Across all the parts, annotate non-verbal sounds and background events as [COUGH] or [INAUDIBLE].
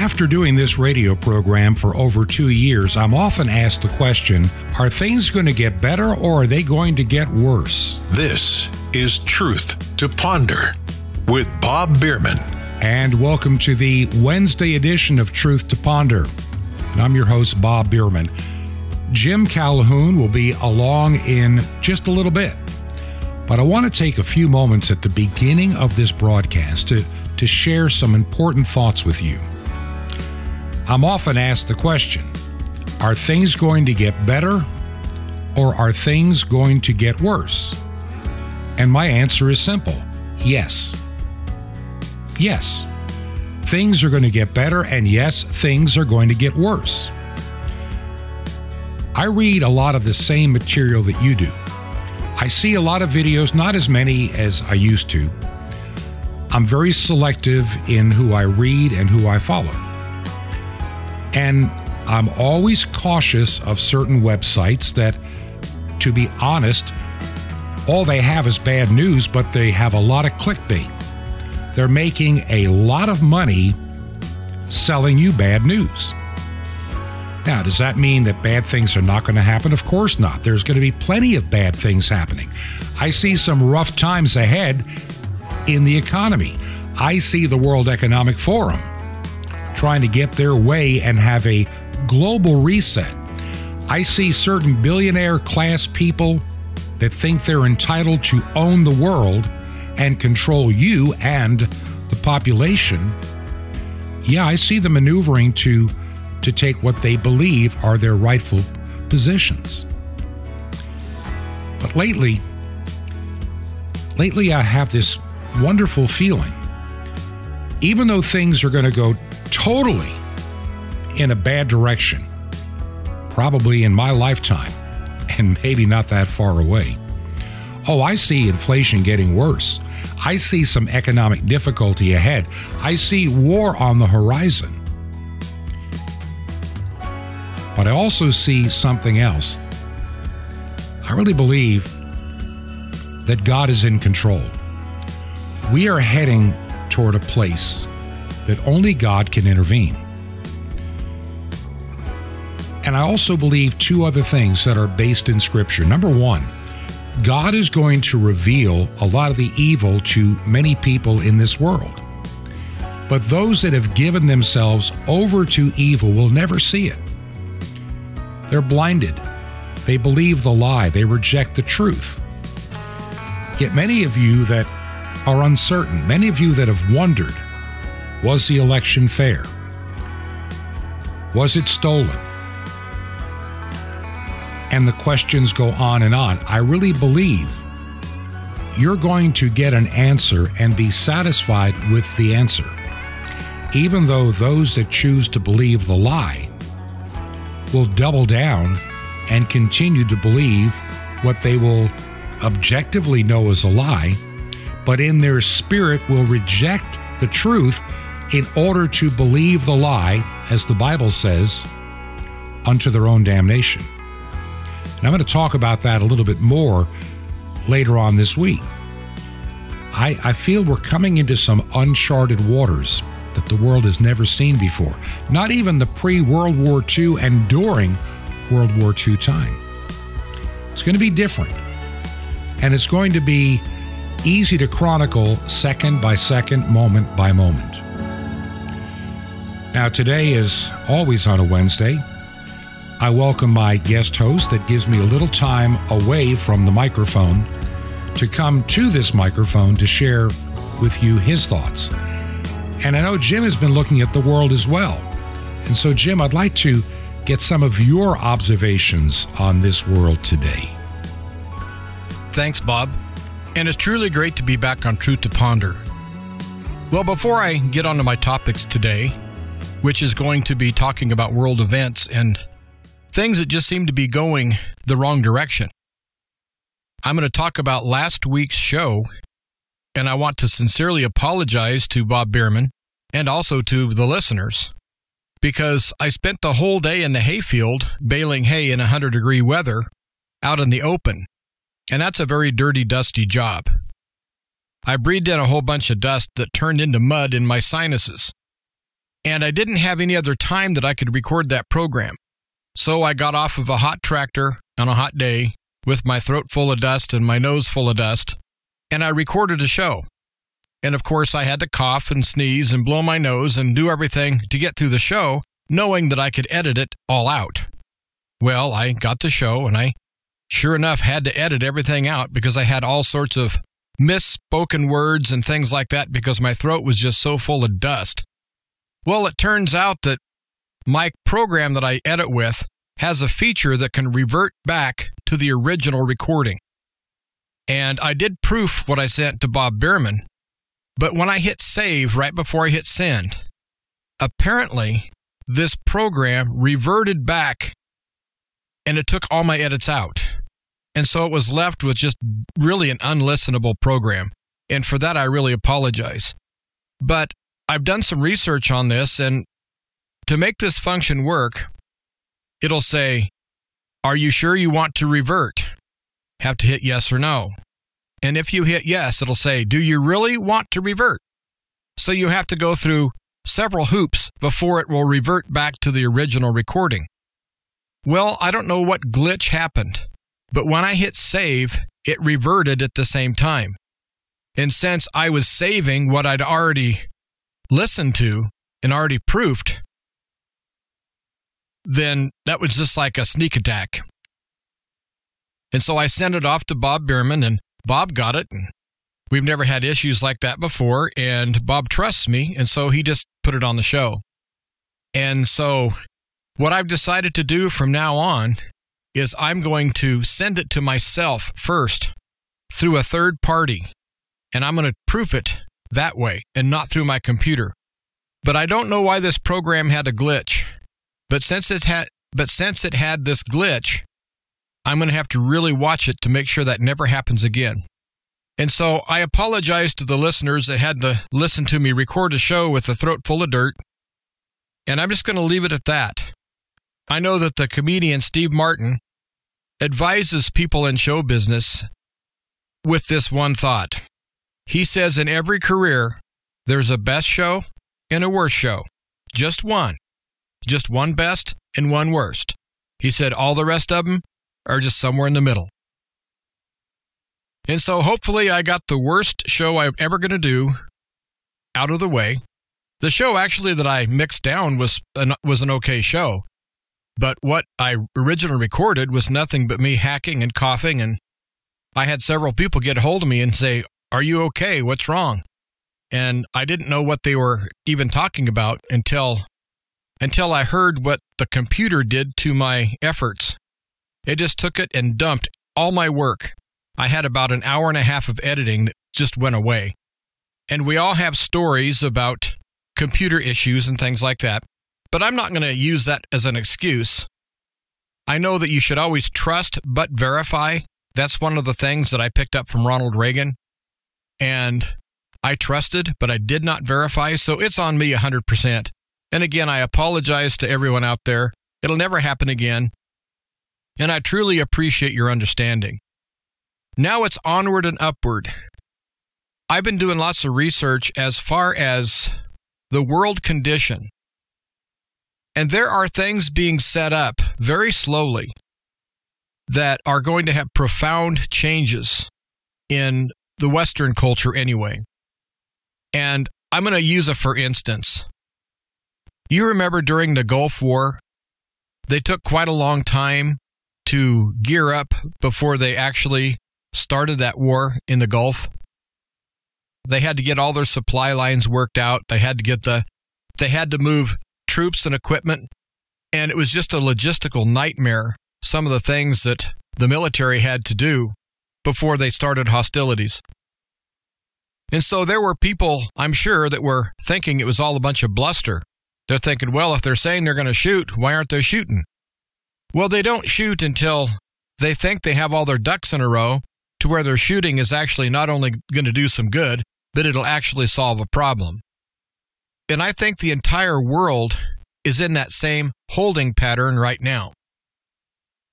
After doing this radio program for over two years, I'm often asked the question Are things going to get better or are they going to get worse? This is Truth to Ponder with Bob Bierman. And welcome to the Wednesday edition of Truth to Ponder. And I'm your host, Bob Bierman. Jim Calhoun will be along in just a little bit. But I want to take a few moments at the beginning of this broadcast to, to share some important thoughts with you. I'm often asked the question Are things going to get better or are things going to get worse? And my answer is simple yes. Yes. Things are going to get better, and yes, things are going to get worse. I read a lot of the same material that you do. I see a lot of videos, not as many as I used to. I'm very selective in who I read and who I follow. And I'm always cautious of certain websites that, to be honest, all they have is bad news, but they have a lot of clickbait. They're making a lot of money selling you bad news. Now, does that mean that bad things are not going to happen? Of course not. There's going to be plenty of bad things happening. I see some rough times ahead in the economy. I see the World Economic Forum trying to get their way and have a global reset. I see certain billionaire class people that think they're entitled to own the world and control you and the population. Yeah, I see them maneuvering to to take what they believe are their rightful positions. But lately, lately I have this wonderful feeling. Even though things are going to go totally in a bad direction, probably in my lifetime, [LAUGHS] and maybe not that far away. Oh, I see inflation getting worse. I see some economic difficulty ahead. I see war on the horizon. But I also see something else. I really believe that God is in control. We are heading toward a place that only God can intervene. And I also believe two other things that are based in Scripture. Number one, God is going to reveal a lot of the evil to many people in this world. But those that have given themselves over to evil will never see it. They're blinded. They believe the lie. They reject the truth. Yet many of you that are uncertain, many of you that have wondered was the election fair? Was it stolen? And the questions go on and on. I really believe you're going to get an answer and be satisfied with the answer, even though those that choose to believe the lie will double down and continue to believe what they will objectively know as a lie, but in their spirit will reject the truth in order to believe the lie, as the Bible says, unto their own damnation. And I'm going to talk about that a little bit more later on this week. I, I feel we're coming into some uncharted waters that the world has never seen before, not even the pre World War II and during World War II time. It's going to be different, and it's going to be easy to chronicle second by second, moment by moment. Now, today is always on a Wednesday. I welcome my guest host that gives me a little time away from the microphone to come to this microphone to share with you his thoughts. And I know Jim has been looking at the world as well. And so, Jim, I'd like to get some of your observations on this world today. Thanks, Bob. And it's truly great to be back on Truth to Ponder. Well, before I get on to my topics today, which is going to be talking about world events and things that just seem to be going the wrong direction. I'm going to talk about last week's show, and I want to sincerely apologize to Bob Bierman and also to the listeners because I spent the whole day in the hayfield baling hay in 100 degree weather out in the open, and that's a very dirty, dusty job. I breathed in a whole bunch of dust that turned into mud in my sinuses. And I didn't have any other time that I could record that program. So I got off of a hot tractor on a hot day with my throat full of dust and my nose full of dust, and I recorded a show. And of course, I had to cough and sneeze and blow my nose and do everything to get through the show, knowing that I could edit it all out. Well, I got the show and I sure enough had to edit everything out because I had all sorts of misspoken words and things like that because my throat was just so full of dust. Well, it turns out that my program that I edit with has a feature that can revert back to the original recording. And I did proof what I sent to Bob Bierman, but when I hit save right before I hit send, apparently this program reverted back and it took all my edits out. And so it was left with just really an unlistenable program. And for that, I really apologize. But I've done some research on this, and to make this function work, it'll say, Are you sure you want to revert? Have to hit yes or no. And if you hit yes, it'll say, Do you really want to revert? So you have to go through several hoops before it will revert back to the original recording. Well, I don't know what glitch happened, but when I hit save, it reverted at the same time. And since I was saving what I'd already listened to and already proofed, then that was just like a sneak attack. And so I sent it off to Bob Bierman, and Bob got it. And we've never had issues like that before. And Bob trusts me. And so he just put it on the show. And so what I've decided to do from now on is I'm going to send it to myself first through a third party, and I'm going to proof it that way and not through my computer. But I don't know why this program had a glitch. But since it had but since it had this glitch, I'm going to have to really watch it to make sure that never happens again. And so I apologize to the listeners that had to listen to me record a show with a throat full of dirt. And I'm just going to leave it at that. I know that the comedian Steve Martin advises people in show business with this one thought. He says in every career, there's a best show and a worst show. Just one. Just one best and one worst. He said all the rest of them are just somewhere in the middle. And so hopefully I got the worst show I'm ever going to do out of the way. The show actually that I mixed down was an, was an okay show. But what I originally recorded was nothing but me hacking and coughing. And I had several people get a hold of me and say, Are you okay? What's wrong? And I didn't know what they were even talking about until until I heard what the computer did to my efforts. It just took it and dumped all my work. I had about an hour and a half of editing that just went away. And we all have stories about computer issues and things like that. But I'm not going to use that as an excuse. I know that you should always trust but verify. That's one of the things that I picked up from Ronald Reagan. And I trusted, but I did not verify. So it's on me 100%. And again, I apologize to everyone out there. It'll never happen again. And I truly appreciate your understanding. Now it's onward and upward. I've been doing lots of research as far as the world condition and there are things being set up very slowly that are going to have profound changes in the Western culture anyway. And I'm going to use a for instance. You remember during the Gulf War, they took quite a long time to gear up before they actually started that war in the Gulf. They had to get all their supply lines worked out. They had to get the they had to move troops and equipment. And it was just a logistical nightmare, some of the things that the military had to do before they started hostilities. And so there were people, I'm sure, that were thinking it was all a bunch of bluster. They're thinking, well, if they're saying they're going to shoot, why aren't they shooting? Well, they don't shoot until they think they have all their ducks in a row to where their shooting is actually not only going to do some good, but it'll actually solve a problem. And I think the entire world is in that same holding pattern right now.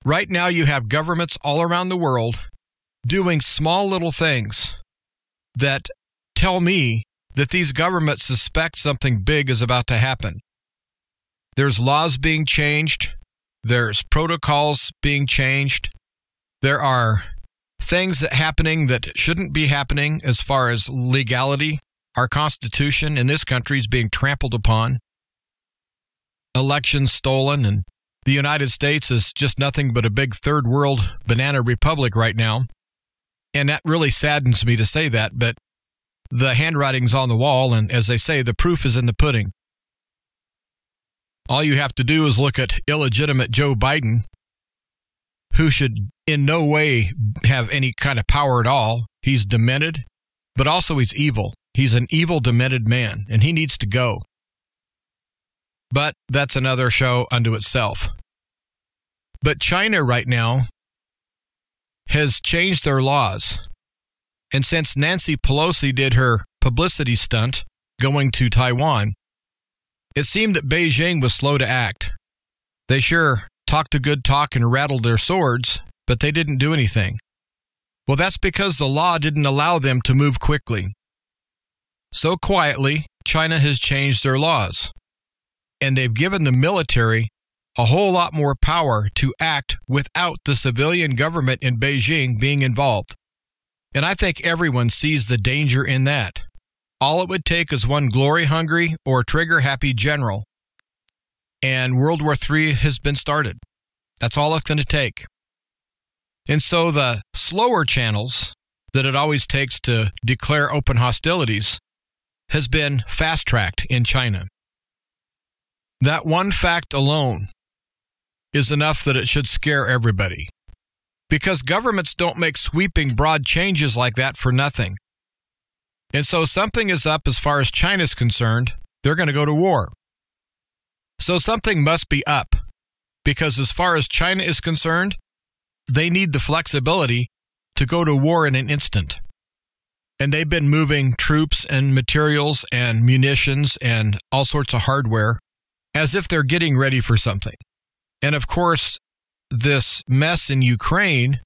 Right now, you have governments all around the world doing small little things that tell me that these governments suspect something big is about to happen. There's laws being changed, there's protocols being changed, there are things that happening that shouldn't be happening as far as legality. Our constitution in this country is being trampled upon, elections stolen, and the United States is just nothing but a big third world banana republic right now. And that really saddens me to say that, but the handwriting's on the wall, and as they say, the proof is in the pudding. All you have to do is look at illegitimate Joe Biden, who should in no way have any kind of power at all. He's demented, but also he's evil. He's an evil, demented man, and he needs to go. But that's another show unto itself. But China right now has changed their laws. And since Nancy Pelosi did her publicity stunt going to Taiwan, it seemed that Beijing was slow to act. They sure talked a good talk and rattled their swords, but they didn't do anything. Well, that's because the law didn't allow them to move quickly. So quietly, China has changed their laws, and they've given the military a whole lot more power to act without the civilian government in Beijing being involved. And I think everyone sees the danger in that. All it would take is one glory hungry or trigger happy general, and World War III has been started. That's all it's going to take. And so the slower channels that it always takes to declare open hostilities has been fast tracked in China. That one fact alone is enough that it should scare everybody. Because governments don't make sweeping, broad changes like that for nothing. And so something is up as far as China's concerned. They're going to go to war. So something must be up. Because as far as China is concerned, they need the flexibility to go to war in an instant. And they've been moving troops and materials and munitions and all sorts of hardware as if they're getting ready for something. And of course, this mess in Ukraine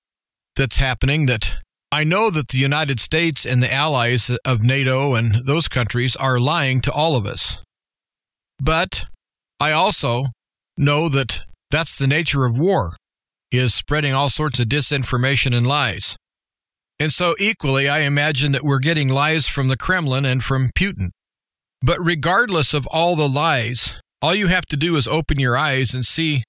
that's happening that I know that the United States and the allies of NATO and those countries are lying to all of us. But I also know that that's the nature of war is spreading all sorts of disinformation and lies. And so equally I imagine that we're getting lies from the Kremlin and from Putin. But regardless of all the lies, all you have to do is open your eyes and see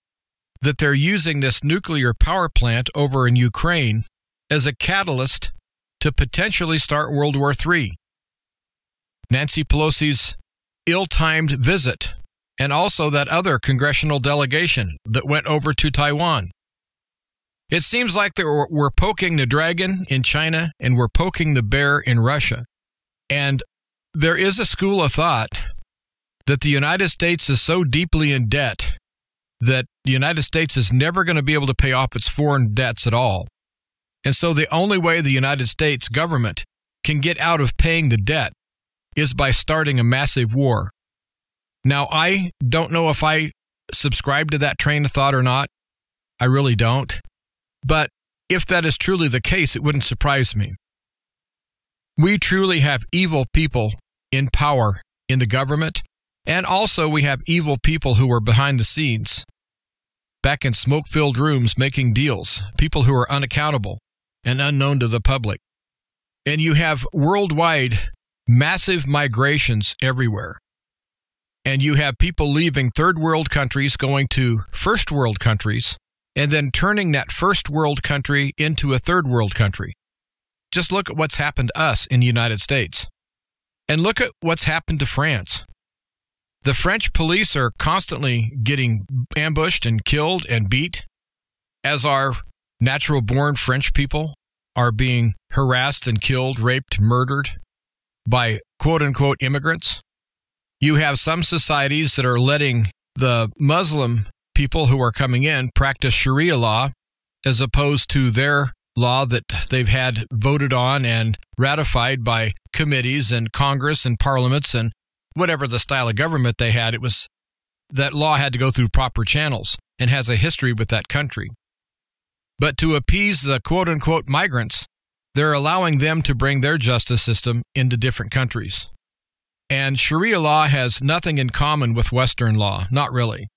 that they're using this nuclear power plant over in Ukraine as a catalyst to potentially start World War III. Nancy Pelosi's ill timed visit, and also that other congressional delegation that went over to Taiwan. It seems like we're poking the dragon in China and we're poking the bear in Russia. And there is a school of thought that the United States is so deeply in debt that the United States is never going to be able to pay off its foreign debts at all. And so the only way the United States government can get out of paying the debt is by starting a massive war. Now, I don't know if I subscribe to that train of thought or not. I really don't. But if that is truly the case, it wouldn't surprise me. We truly have evil people in power in the government, and also we have evil people who are behind the scenes back in smoke filled rooms making deals, people who are unaccountable and unknown to the public. And you have worldwide massive migrations everywhere. And you have people leaving third world countries going to first world countries and then turning that first world country into a third world country. Just look at what's happened to us in the United States. And look at what's happened to France. The French police are constantly getting ambushed and killed and beat, as our natural born French people are being harassed and killed, raped, murdered by quote unquote immigrants. You have some societies that are letting the Muslim people who are coming in practice Sharia law as opposed to their law that they've had voted on and ratified by committees and Congress and parliaments and whatever the style of government they had, it was that law had to go through proper channels and has a history with that country. But to appease the quote unquote migrants, they're allowing them to bring their justice system into different countries. And Sharia law has nothing in common with Western law, not really.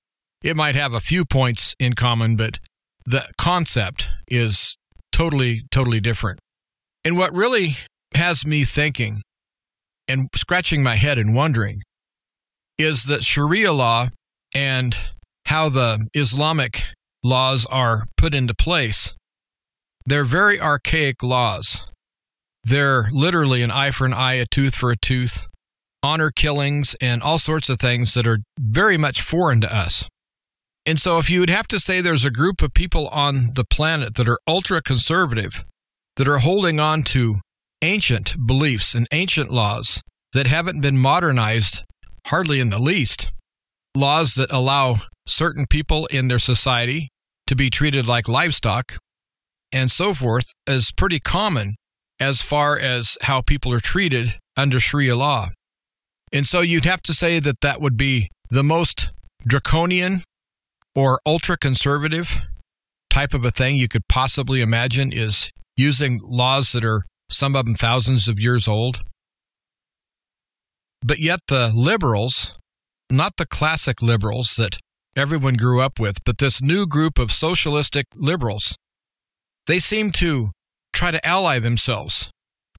it might have a few points in common, but the concept is totally, totally different. And what really has me thinking and scratching my head and wondering is that Sharia law and how the Islamic laws are put into place, they're very archaic laws. They're literally an eye for an eye, a tooth for a tooth, honor killings, and all sorts of things that are very much foreign to us. And so, if you would have to say there's a group of people on the planet that are ultra conservative, that are holding on to ancient beliefs and ancient laws that haven't been modernized hardly in the least, laws that allow certain people in their society to be treated like livestock and so forth, is pretty common as far as how people are treated under Sharia law. And so you'd have to say that that would be the most draconian or ultra conservative type of a thing you could possibly imagine is using laws that are some of them thousands of years old. But yet the liberals, not the classic liberals that everyone grew up with, but this new group of socialistic liberals, they seem to try to ally themselves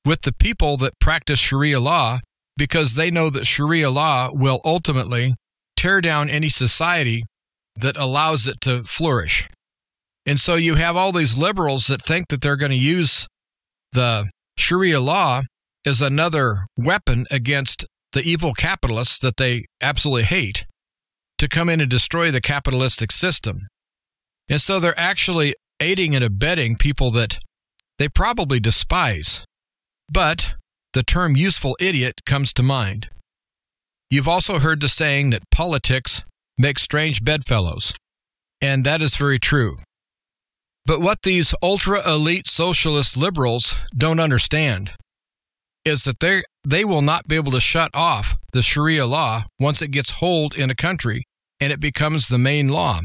with the people that practice Sharia law because they know that Sharia law will ultimately tear down any society that allows it to flourish. And so you have all these liberals that think that they're going to use the Sharia law is another weapon against the evil capitalists that they absolutely hate to come in and destroy the capitalistic system. And so they're actually aiding and abetting people that they probably despise. But the term useful idiot comes to mind. You've also heard the saying that politics make strange bedfellows. And that is very true. But what these ultra elite socialist liberals don't understand is that they they will not be able to shut off the Sharia law once it gets hold in a country and it becomes the main law.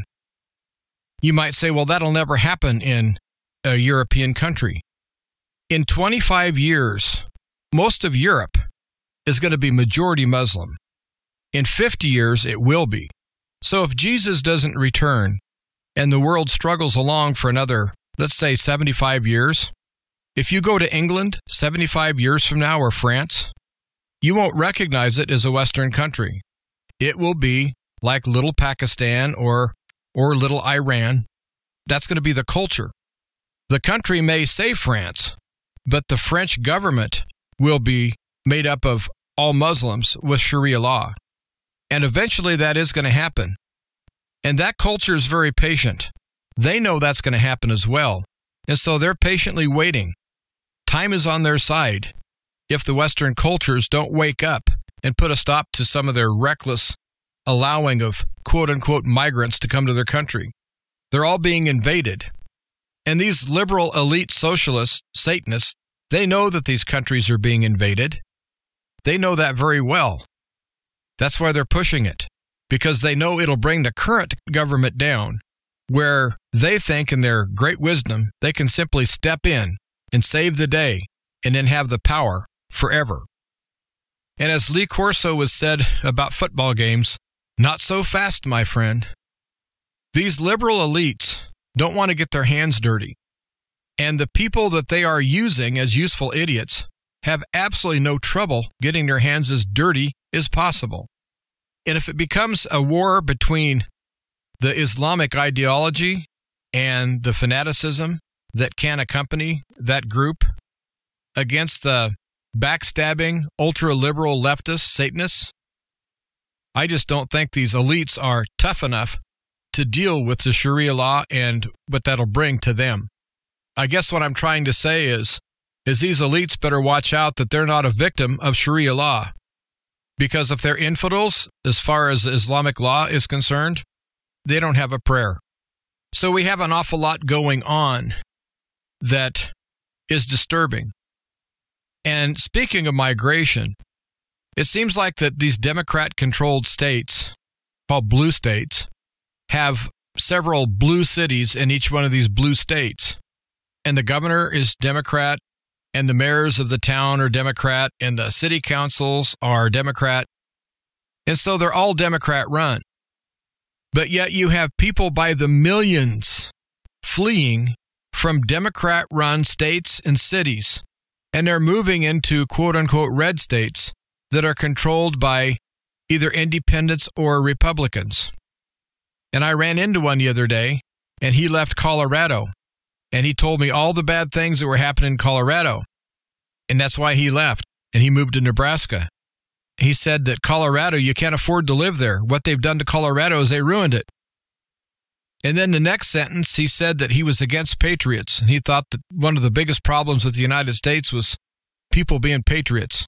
You might say, well, that'll never happen in a European country. In 25 years, most of Europe is going to be majority Muslim. In 50 years, it will be. So if Jesus doesn't return and the world struggles along for another, let's say, 75 years, if you go to England 75 years from now or France, you won't recognize it as a Western country. It will be like little Pakistan or, or little Iran. That's going to be the culture. The country may say France, but the French government will be made up of all Muslims with Sharia law. And eventually that is going to happen. And that culture is very patient. They know that's going to happen as well. And so they're patiently waiting. Time is on their side. If the Western cultures don't wake up and put a stop to some of their reckless allowing of quote unquote migrants to come to their country, they're all being invaded. And these liberal elite socialists, Satanists, they know that these countries are being invaded. They know that very well. That's why they're pushing it, because they know it'll bring the current government down, where they think, in their great wisdom, they can simply step in and save the day and then have the power forever. And as Lee Corso was said about football games, not so fast, my friend. These liberal elites don't want to get their hands dirty. And the people that they are using as useful idiots have absolutely no trouble getting their hands as dirty as possible. And if it becomes a war between the Islamic ideology and the fanaticism that can accompany that group against the backstabbing, ultra liberal leftist Satanists, I just don't think these elites are tough enough to deal with the Sharia law and what that'll bring to them. I guess what I'm trying to say is is these elites better watch out that they're not a victim of Sharia law. Because if they're infidels, as far as Islamic law is concerned, they don't have a prayer. So we have an awful lot going on that is disturbing. And speaking of migration, it seems like that these Democrat controlled states, called blue states, have several blue cities in each one of these blue states. And the governor is Democrat, and the mayors of the town are Democrat, and the city councils are Democrat. And so they're all Democrat run. But yet you have people by the millions fleeing from Democrat run states and cities, and they're moving into quote unquote red states that are controlled by either independents or Republicans. And I ran into one the other day, and he left Colorado, and he told me all the bad things that were happening in Colorado. And that's why he left, and he moved to Nebraska. He said that Colorado, you can't afford to live there. What they've done to Colorado is they ruined it. And then the next sentence, he said that he was against patriots. And he thought that one of the biggest problems with the United States was people being patriots.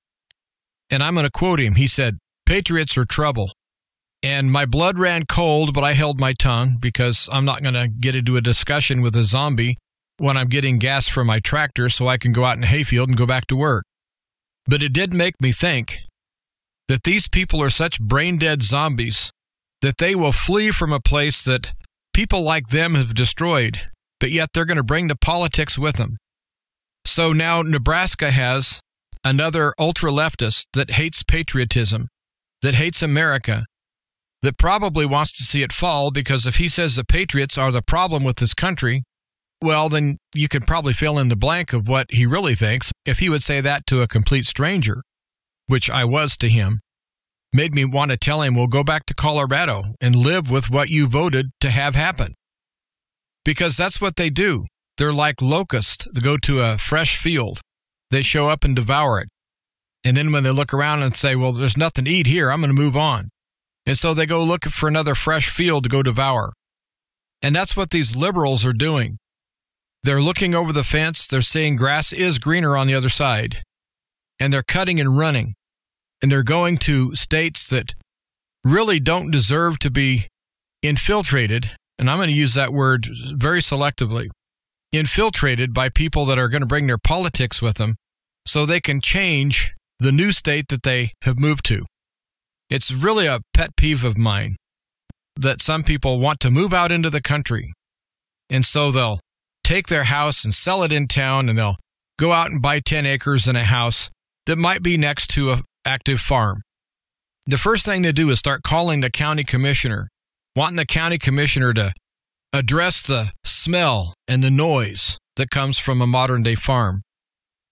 And I'm going to quote him. He said, Patriots are trouble. And my blood ran cold, but I held my tongue because I'm not going to get into a discussion with a zombie when I'm getting gas for my tractor so I can go out in the hayfield and go back to work. But it did make me think that these people are such brain dead zombies that they will flee from a place that people like them have destroyed, but yet they're going to bring the politics with them. So now Nebraska has another ultra leftist that hates patriotism, that hates America, that probably wants to see it fall because if he says the patriots are the problem with this country, well, then you could probably fill in the blank of what he really thinks if he would say that to a complete stranger, which I was to him made me want to tell him, well, go back to Colorado and live with what you voted to have happen. Because that's what they do. They're like locusts that go to a fresh field. They show up and devour it. And then when they look around and say, well, there's nothing to eat here, I'm going to move on. And so they go look for another fresh field to go devour. And that's what these liberals are doing. They're looking over the fence, they're seeing grass is greener on the other side, and they're cutting and running and they're going to states that really don't deserve to be infiltrated. And I'm going to use that word very selectively infiltrated by people that are going to bring their politics with them so they can change the new state that they have moved to. It's really a pet peeve of mine that some people want to move out into the country. And so they'll take their house and sell it in town and they'll go out and buy 10 acres and a house that might be next to a, active farm. The first thing to do is start calling the county commissioner, wanting the county commissioner to address the smell and the noise that comes from a modern day farm.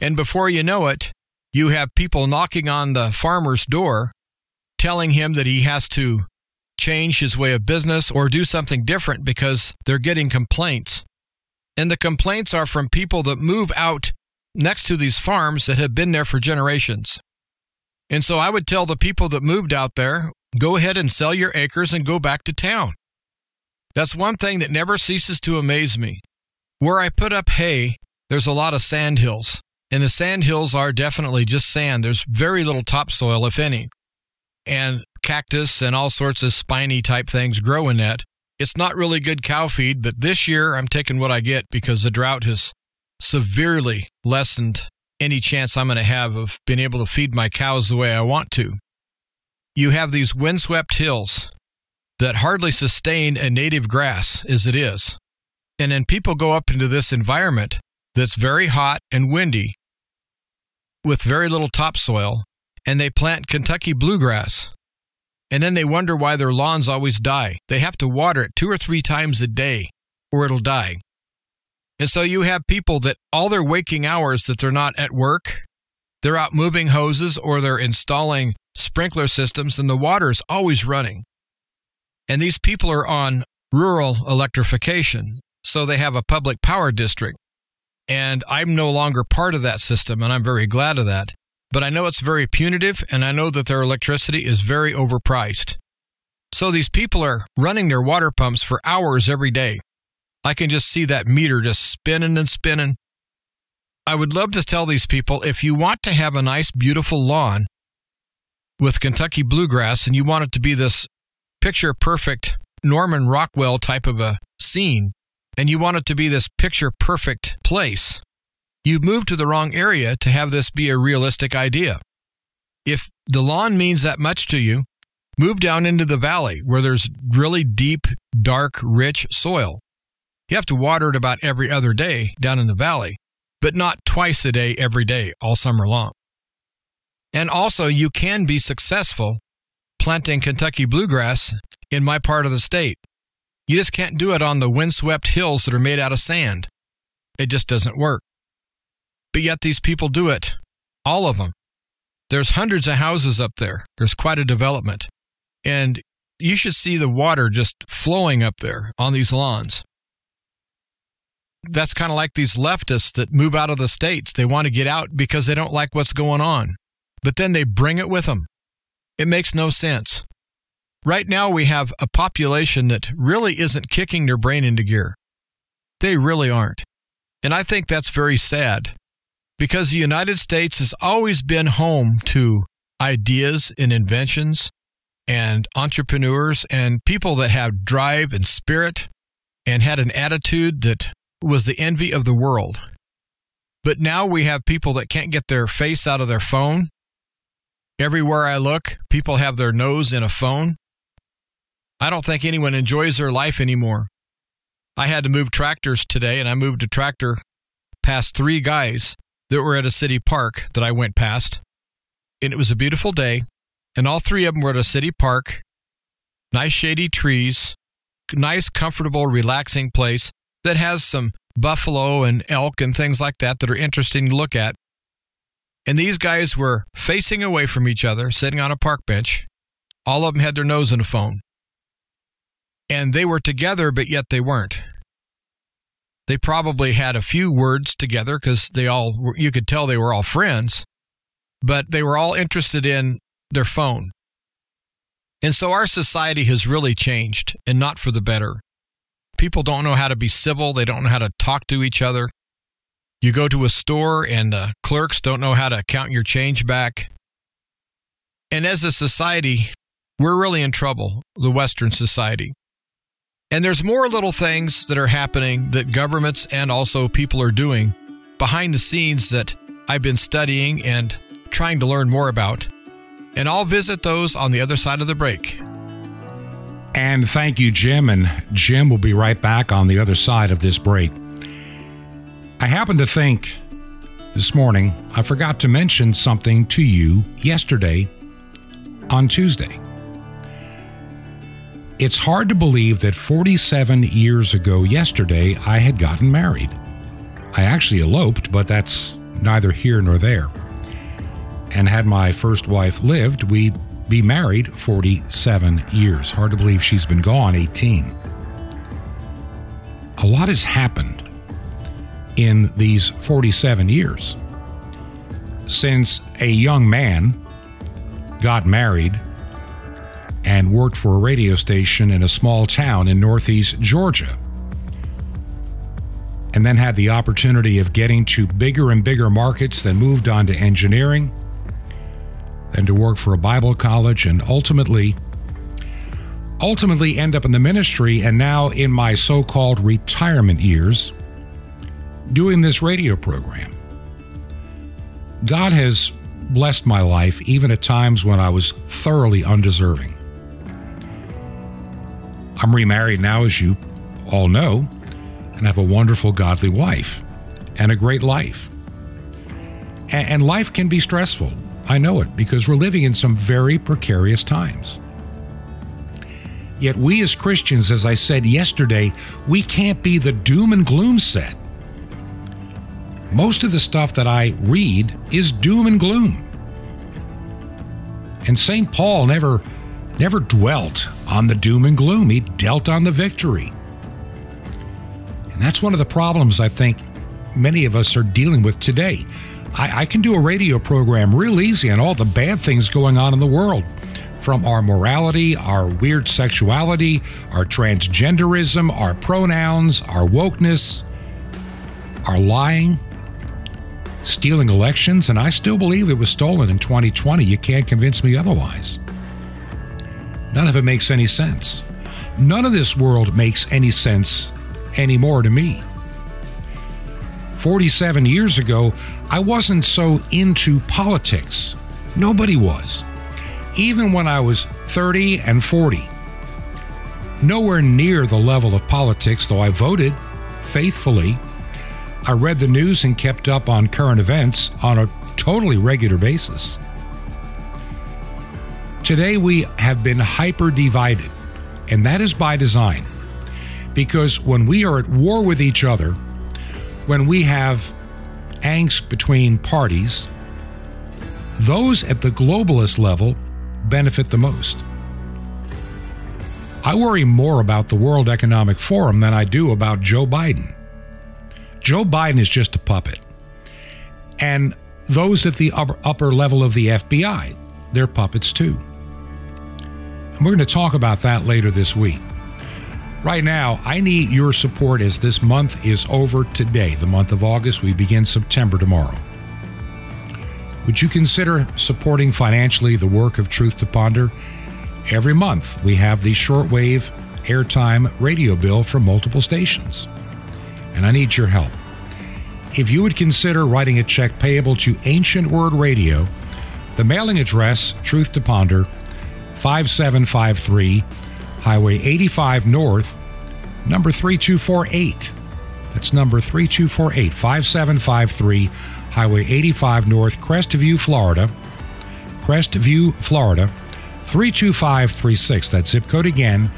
And before you know it, you have people knocking on the farmer's door telling him that he has to change his way of business or do something different because they're getting complaints. And the complaints are from people that move out next to these farms that have been there for generations. And so I would tell the people that moved out there go ahead and sell your acres and go back to town. That's one thing that never ceases to amaze me. Where I put up hay, there's a lot of sand hills, and the sand hills are definitely just sand. There's very little topsoil, if any. And cactus and all sorts of spiny type things grow in that. It's not really good cow feed, but this year I'm taking what I get because the drought has severely lessened any chance I'm going to have of being able to feed my cows the way I want to. You have these windswept hills that hardly sustain a native grass as it is. And then people go up into this environment that's very hot and windy with very little topsoil, and they plant Kentucky bluegrass. And then they wonder why their lawns always die. They have to water it two or three times a day or it'll die. And so you have people that all their waking hours that they're not at work, they're out moving hoses or they're installing sprinkler systems and the water is always running. And these people are on rural electrification. So they have a public power district. And I'm no longer part of that system, and I'm very glad of that. But I know it's very punitive, and I know that their electricity is very overpriced. So these people are running their water pumps for hours every day. I can just see that meter just spinning and spinning. I would love to tell these people if you want to have a nice, beautiful lawn with Kentucky bluegrass and you want it to be this picture perfect Norman Rockwell type of a scene, and you want it to be this picture perfect place, you've moved to the wrong area to have this be a realistic idea. If the lawn means that much to you, move down into the valley where there's really deep, dark, rich soil. You have to water it about every other day down in the valley, but not twice a day every day all summer long. And also, you can be successful planting Kentucky bluegrass in my part of the state. You just can't do it on the windswept hills that are made out of sand. It just doesn't work. But yet these people do it, all of them. There's hundreds of houses up there. There's quite a development. And you should see the water just flowing up there on these lawns. That's kind of like these leftists that move out of the states. They want to get out because they don't like what's going on, but then they bring it with them. It makes no sense. Right now, we have a population that really isn't kicking their brain into gear. They really aren't. And I think that's very sad because the United States has always been home to ideas and inventions and entrepreneurs and people that have drive and spirit and had an attitude that was the envy of the world. But now we have people that can't get their face out of their phone. Everywhere I look, people have their nose in a phone. I don't think anyone enjoys their life anymore. I had to move tractors today, and I moved a tractor past three guys that were at a city park that I went past. And it was a beautiful day, and all three of them were at a city park, nice shady trees, nice, comfortable, relaxing place that has some buffalo and elk and things like that that are interesting to look at. And these guys were facing away from each other, sitting on a park bench. All of them had their nose in a phone. And they were together, but yet they weren't. They probably had a few words together because they all, you could tell they were all friends, but they were all interested in their phone. And so our society has really changed and not for the better. People don't know how to be civil, they don't know how to talk to each other. You go to a store and the clerks don't know how to count your change back. And as a society, we're really in trouble, the Western society. And there's more little things that are happening that governments and also people are doing behind the scenes that I've been studying and trying to learn more about and I'll visit those on the other side of the break. And thank you, Jim. And Jim will be right back on the other side of this break. I happen to think this morning I forgot to mention something to you yesterday on Tuesday. It's hard to believe that 47 years ago yesterday I had gotten married. I actually eloped, but that's neither here nor there. And had my first wife lived, we'd be married 47 years. Hard to believe she's been gone 18. A lot has happened in these 47 years. Since a young man got married and worked for a radio station in a small town in northeast Georgia, and then had the opportunity of getting to bigger and bigger markets, then moved on to engineering and to work for a Bible college and ultimately ultimately end up in the ministry and now in my so-called retirement years doing this radio program. God has blessed my life even at times when I was thoroughly undeserving. I'm remarried now, as you all know, and have a wonderful, godly wife and a great life. And life can be stressful. I know it because we're living in some very precarious times. Yet, we as Christians, as I said yesterday, we can't be the doom and gloom set. Most of the stuff that I read is doom and gloom. And St. Paul never never dwelt on the doom and gloom. He dealt on the victory. And that's one of the problems I think many of us are dealing with today. I, I can do a radio program real easy on all the bad things going on in the world from our morality, our weird sexuality, our transgenderism, our pronouns, our wokeness, our lying, stealing elections, and I still believe it was stolen in 2020. You can't convince me otherwise. None of it makes any sense. None of this world makes any sense anymore to me. 47 years ago, I wasn't so into politics. Nobody was. Even when I was 30 and 40. Nowhere near the level of politics, though I voted faithfully. I read the news and kept up on current events on a totally regular basis. Today we have been hyper divided, and that is by design. Because when we are at war with each other, when we have angst between parties, those at the globalist level benefit the most. I worry more about the World Economic Forum than I do about Joe Biden. Joe Biden is just a puppet. And those at the upper, upper level of the FBI, they're puppets too. And we're going to talk about that later this week. Right now, I need your support as this month is over today, the month of August. We begin September tomorrow. Would you consider supporting financially the work of Truth to Ponder? Every month, we have the shortwave airtime radio bill from multiple stations. And I need your help. If you would consider writing a check payable to Ancient Word Radio, the mailing address, Truth to Ponder, 5753 Highway 85 North, number 3248. That's number 3248, 5753 Highway 85 North, Crestview, Florida. Crestview, Florida, 32536. That zip code again,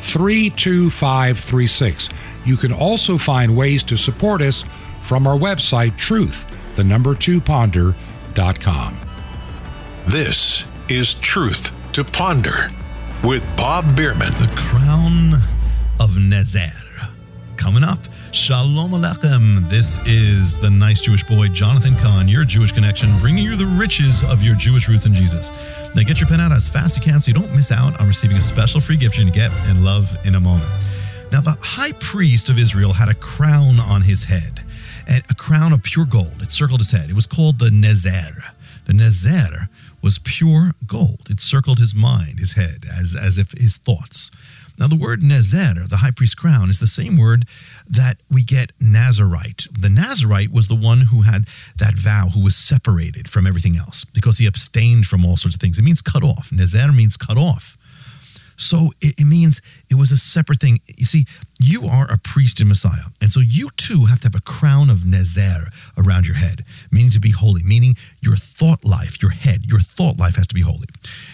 32536. You can also find ways to support us from our website, truth, the number two ponder.com. This is Truth to Ponder with Bob Bierman. The Crown of Nezer. Coming up, Shalom Aleichem. This is the nice Jewish boy, Jonathan Cahn, your Jewish connection, bringing you the riches of your Jewish roots in Jesus. Now get your pen out as fast as you can so you don't miss out on receiving a special free gift you're going to get and love in a moment. Now, the high priest of Israel had a crown on his head, and a crown of pure gold. It circled his head. It was called the Nezer. The Nezer was pure gold. It circled his mind, his head, as, as if his thoughts. Now, the word Nezer, the high priest crown, is the same word that we get Nazarite. The Nazarite was the one who had that vow, who was separated from everything else because he abstained from all sorts of things. It means cut off. Nezer means cut off. So it, it, means it was a separate thing. You see, you are a priest and Messiah. And so you too have to have a crown of Nezer around your head, meaning to be holy, meaning your thought life, your head, your thought life has to be holy.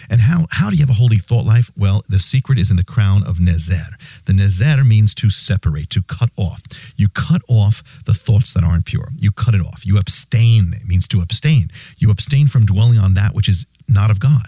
And how, how do you have a holy thought life? Well, the secret is in the crown of Nezer. The Nezer means to separate, to cut off. You cut off the thoughts that aren't pure. You cut it off. You abstain. It means to abstain. You abstain from dwelling on that which is not of God.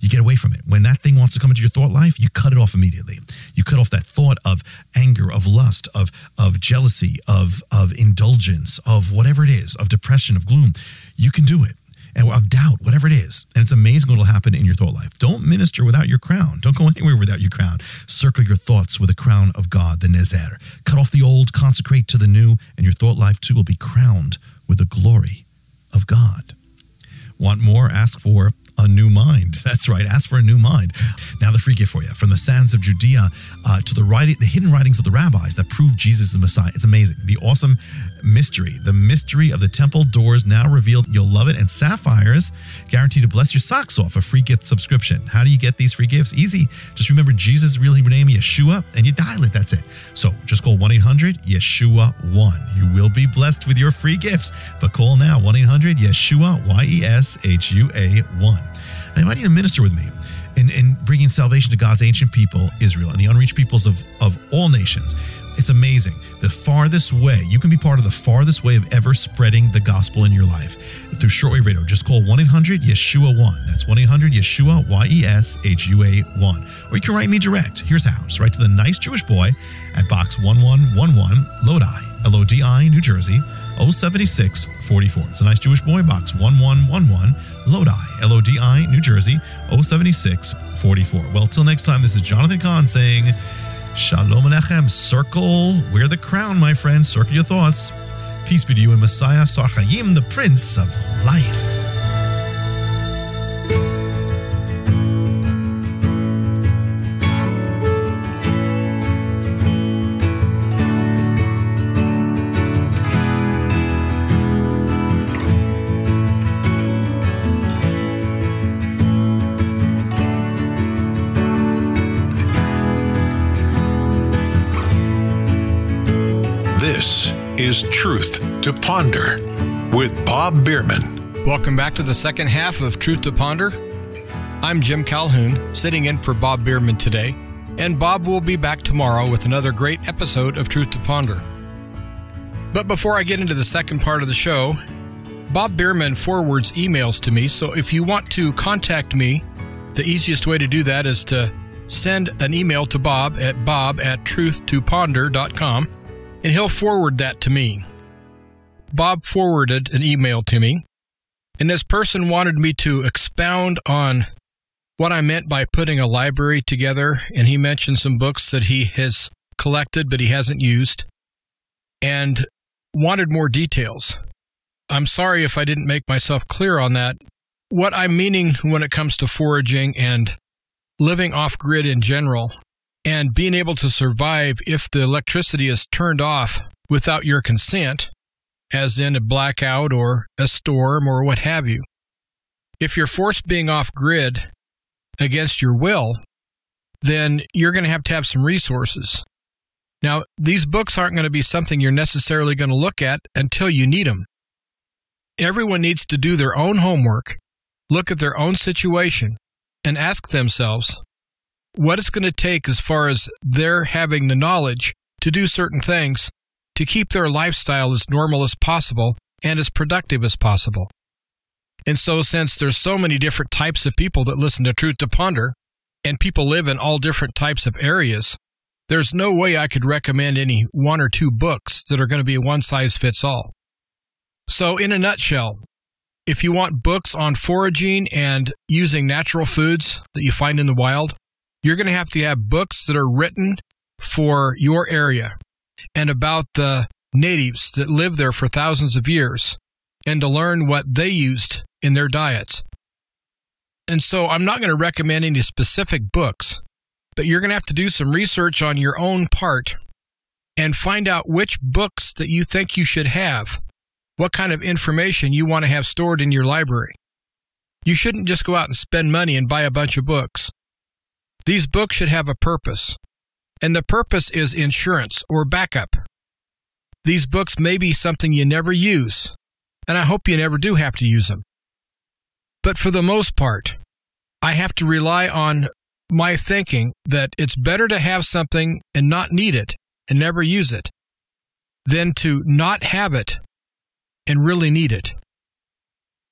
You get away from it. When that thing wants to come into your thought life, you cut it off immediately. You cut off that thought of anger, of lust, of of jealousy, of of indulgence, of whatever it is, of depression, of gloom. You can do it. And of doubt, whatever it is. And it's amazing what will happen in your thought life. Don't minister without your crown. Don't go anywhere without your crown. Circle your thoughts with a crown of God, the Nezer. Cut off the old, consecrate to the new, and your thought life too will be crowned with the glory of God. Want more? Ask for a new mind. [LAUGHS] That's right. Ask for a new mind. Now, the free gift for you from the sands of Judea uh, to the writing, the hidden writings of the rabbis that prove Jesus is the Messiah. It's amazing. The awesome mystery, the mystery of the temple doors now revealed. You'll love it. And sapphires guaranteed to bless your socks off. A free gift subscription. How do you get these free gifts? Easy. Just remember Jesus' real name, Yeshua, and you dial it. That's it. So just call 1 800 Yeshua 1. You will be blessed with your free gifts. But call now 1 800 Yeshua, Y E S H U A 1. I invite you to minister with me in, in bringing salvation to God's ancient people, Israel, and the unreached peoples of, of all nations. It's amazing. The farthest way, you can be part of the farthest way of ever spreading the gospel in your life through shortwave radio. Just call 1 800 Yeshua 1. That's 1 800 Yeshua, Y E S H U A 1. Or you can write me direct. Here's how just write to the nice Jewish boy at Box 1111, Lodi, L O D I, New Jersey. 07644. It's a nice Jewish boy box 1111 Lodi, L O D I, New Jersey 07644. Well, till next time, this is Jonathan Cahn saying, Shalom Alechem. Circle, wear the crown, my friend. Circle your thoughts. Peace be to you and Messiah Sar Chaim, the Prince of Life. Is Truth to Ponder with Bob Bierman. Welcome back to the second half of Truth to Ponder. I'm Jim Calhoun, sitting in for Bob Bierman today, and Bob will be back tomorrow with another great episode of Truth to Ponder. But before I get into the second part of the show, Bob Bierman forwards emails to me, so if you want to contact me, the easiest way to do that is to send an email to Bob at bob at truthtoponder.com, and he'll forward that to me. Bob forwarded an email to me, and this person wanted me to expound on what I meant by putting a library together, and he mentioned some books that he has collected but he hasn't used, and wanted more details. I'm sorry if I didn't make myself clear on that. What I'm meaning when it comes to foraging and living off grid in general, and being able to survive if the electricity is turned off without your consent, as in a blackout or a storm or what have you. If you're forced being off grid, against your will, then you're going to have to have some resources. Now, these books aren't going to be something you're necessarily going to look at until you need them. Everyone needs to do their own homework, look at their own situation, and ask themselves what it's going to take as far as their having the knowledge to do certain things to keep their lifestyle as normal as possible and as productive as possible. And so, since there's so many different types of people that listen to Truth to Ponder, and people live in all different types of areas, there's no way I could recommend any one or two books that are going to be one size fits all. So, in a nutshell, if you want books on foraging and using natural foods that you find in the wild, you're going to have to have books that are written for your area and about the natives that lived there for thousands of years and to learn what they used in their diets. And so I'm not going to recommend any specific books, but you're going to have to do some research on your own part and find out which books that you think you should have, what kind of information you want to have stored in your library. You shouldn't just go out and spend money and buy a bunch of books. These books should have a purpose, and the purpose is insurance or backup. These books may be something you never use, and I hope you never do have to use them. But for the most part, I have to rely on my thinking that it's better to have something and not need it and never use it than to not have it and really need it.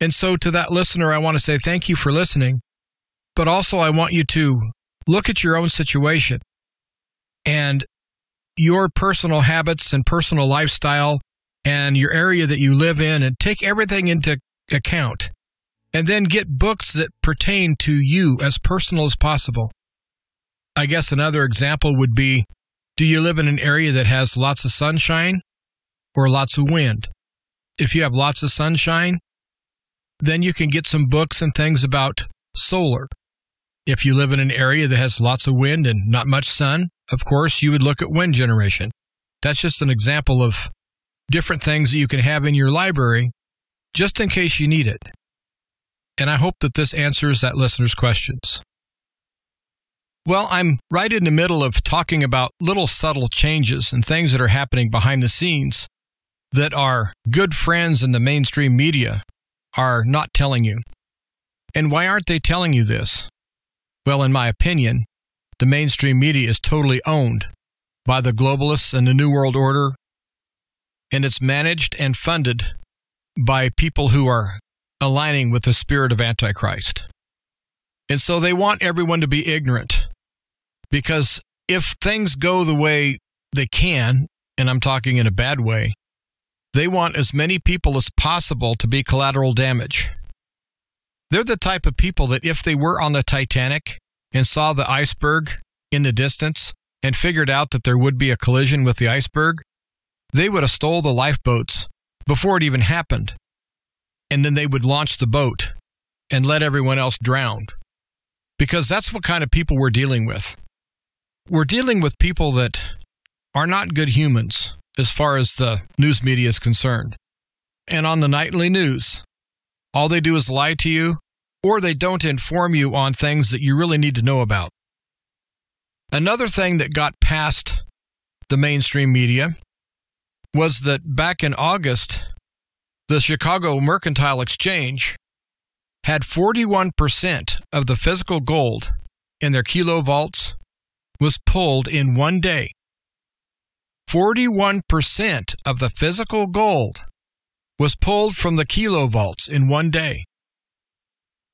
And so, to that listener, I want to say thank you for listening. But also, I want you to look at your own situation and your personal habits and personal lifestyle and your area that you live in and take everything into account and then get books that pertain to you as personal as possible. I guess another example would be do you live in an area that has lots of sunshine or lots of wind? If you have lots of sunshine, then you can get some books and things about solar. If you live in an area that has lots of wind and not much sun, of course, you would look at wind generation. That's just an example of different things that you can have in your library just in case you need it and I hope that this answers that listener's questions. Well, I'm right in the middle of talking about little subtle changes and things that are happening behind the scenes that our good friends in the mainstream media are not telling you. And why aren't they telling you this? Well, in my opinion, the mainstream media is totally owned by the globalists and the New World Order, and it's managed and funded by people who are aligning with the spirit of Antichrist. And so they want everyone to be ignorant because if things go the way they can, and I'm talking in a bad way, they want as many people as possible to be collateral damage. They're the type of people that if they were on the Titanic and saw the iceberg in the distance and figured out that there would be a collision with the iceberg, they would have stole the lifeboats before it even happened and then they would launch the boat and let everyone else drown. Because that's what kind of people we're dealing with. We're dealing with people that are not good humans as far as the news media is concerned. And on the nightly news, all they do is lie to you or they don't inform you on things that you really need to know about. Another thing that got past the mainstream media was that back in August, the Chicago Mercantile Exchange had 41% of the physical gold in their kilo vaults was pulled in one day. 41% of the physical gold was pulled from the kilo vaults in one day.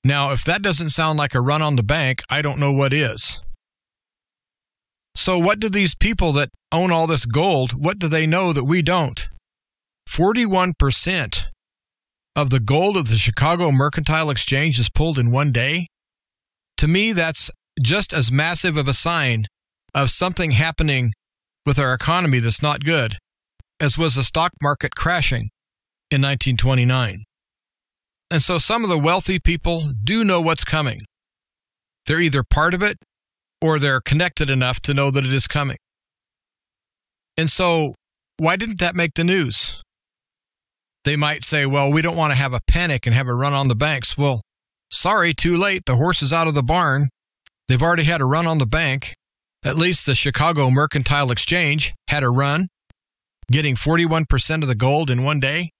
Now, if that doesn't sound like a run on the bank, I don't know what is. So, what do these people that own all this gold, what do they know that we don't? 41% of the gold of the Chicago Mercantile Exchange is pulled in one day. To me, that's just as massive of a sign of something happening with our economy that's not good as was the stock market crashing in 1929. And so some of the wealthy people do know what's coming. They're either part of it or they're connected enough to know that it is coming. And so, why didn't that make the news? They might say, well, we don't want to have a panic and have a run on the banks. Well, sorry, too late. The horse is out of the barn. They've already had a run on the bank. At least the Chicago Mercantile Exchange had a run, getting 41% of the gold in one day.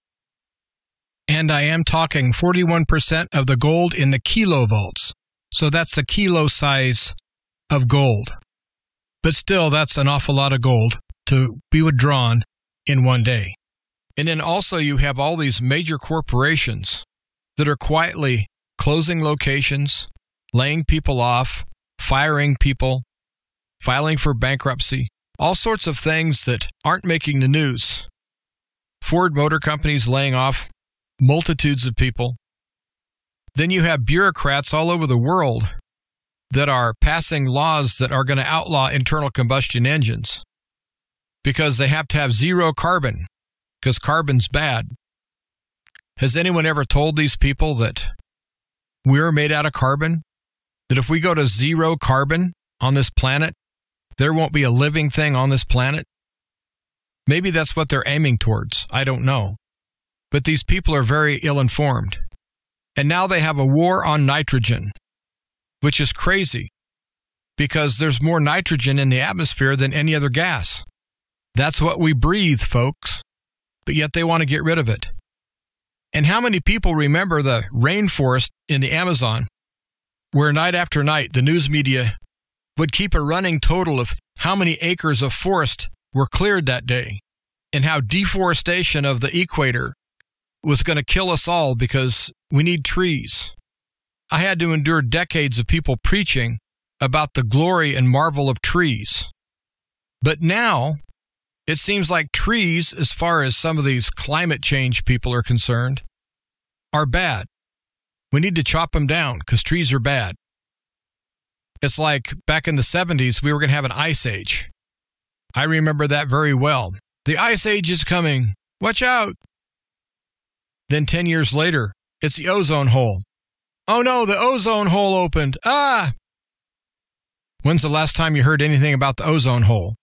And I am talking 41% of the gold in the kilo vaults. So that's the kilo size of gold. But still, that's an awful lot of gold to be withdrawn in one day. And then also, you have all these major corporations that are quietly closing locations, laying people off, firing people, filing for bankruptcy, all sorts of things that aren't making the news. Ford Motor Company's laying off multitudes of people. Then you have bureaucrats all over the world that are passing laws that are going to outlaw internal combustion engines because they have to have zero carbon because carbon's bad. Has anyone ever told these people that we're made out of carbon? That if we go to zero carbon on this planet, there won't be a living thing on this planet? Maybe that's what they're aiming towards. I don't know. But these people are very ill informed. And now they have a war on nitrogen, which is crazy because there's more nitrogen in the atmosphere than any other gas. That's what we breathe, folks. But yet they want to get rid of it. And how many people remember the rainforest in the Amazon, where night after night the news media would keep a running total of how many acres of forest were cleared that day and how deforestation of the equator was going to kill us all because we need trees. I had to endure decades of people preaching about the glory and marvel of trees. But now, it seems like trees, as far as some of these climate change people are concerned, are bad. We need to chop them down because trees are bad. It's like back in the 70s, we were going to have an ice age. I remember that very well. The ice age is coming. Watch out. Then 10 years later, it's the ozone hole. Oh no, the ozone hole opened. Ah! When's the last time you heard anything about the ozone hole?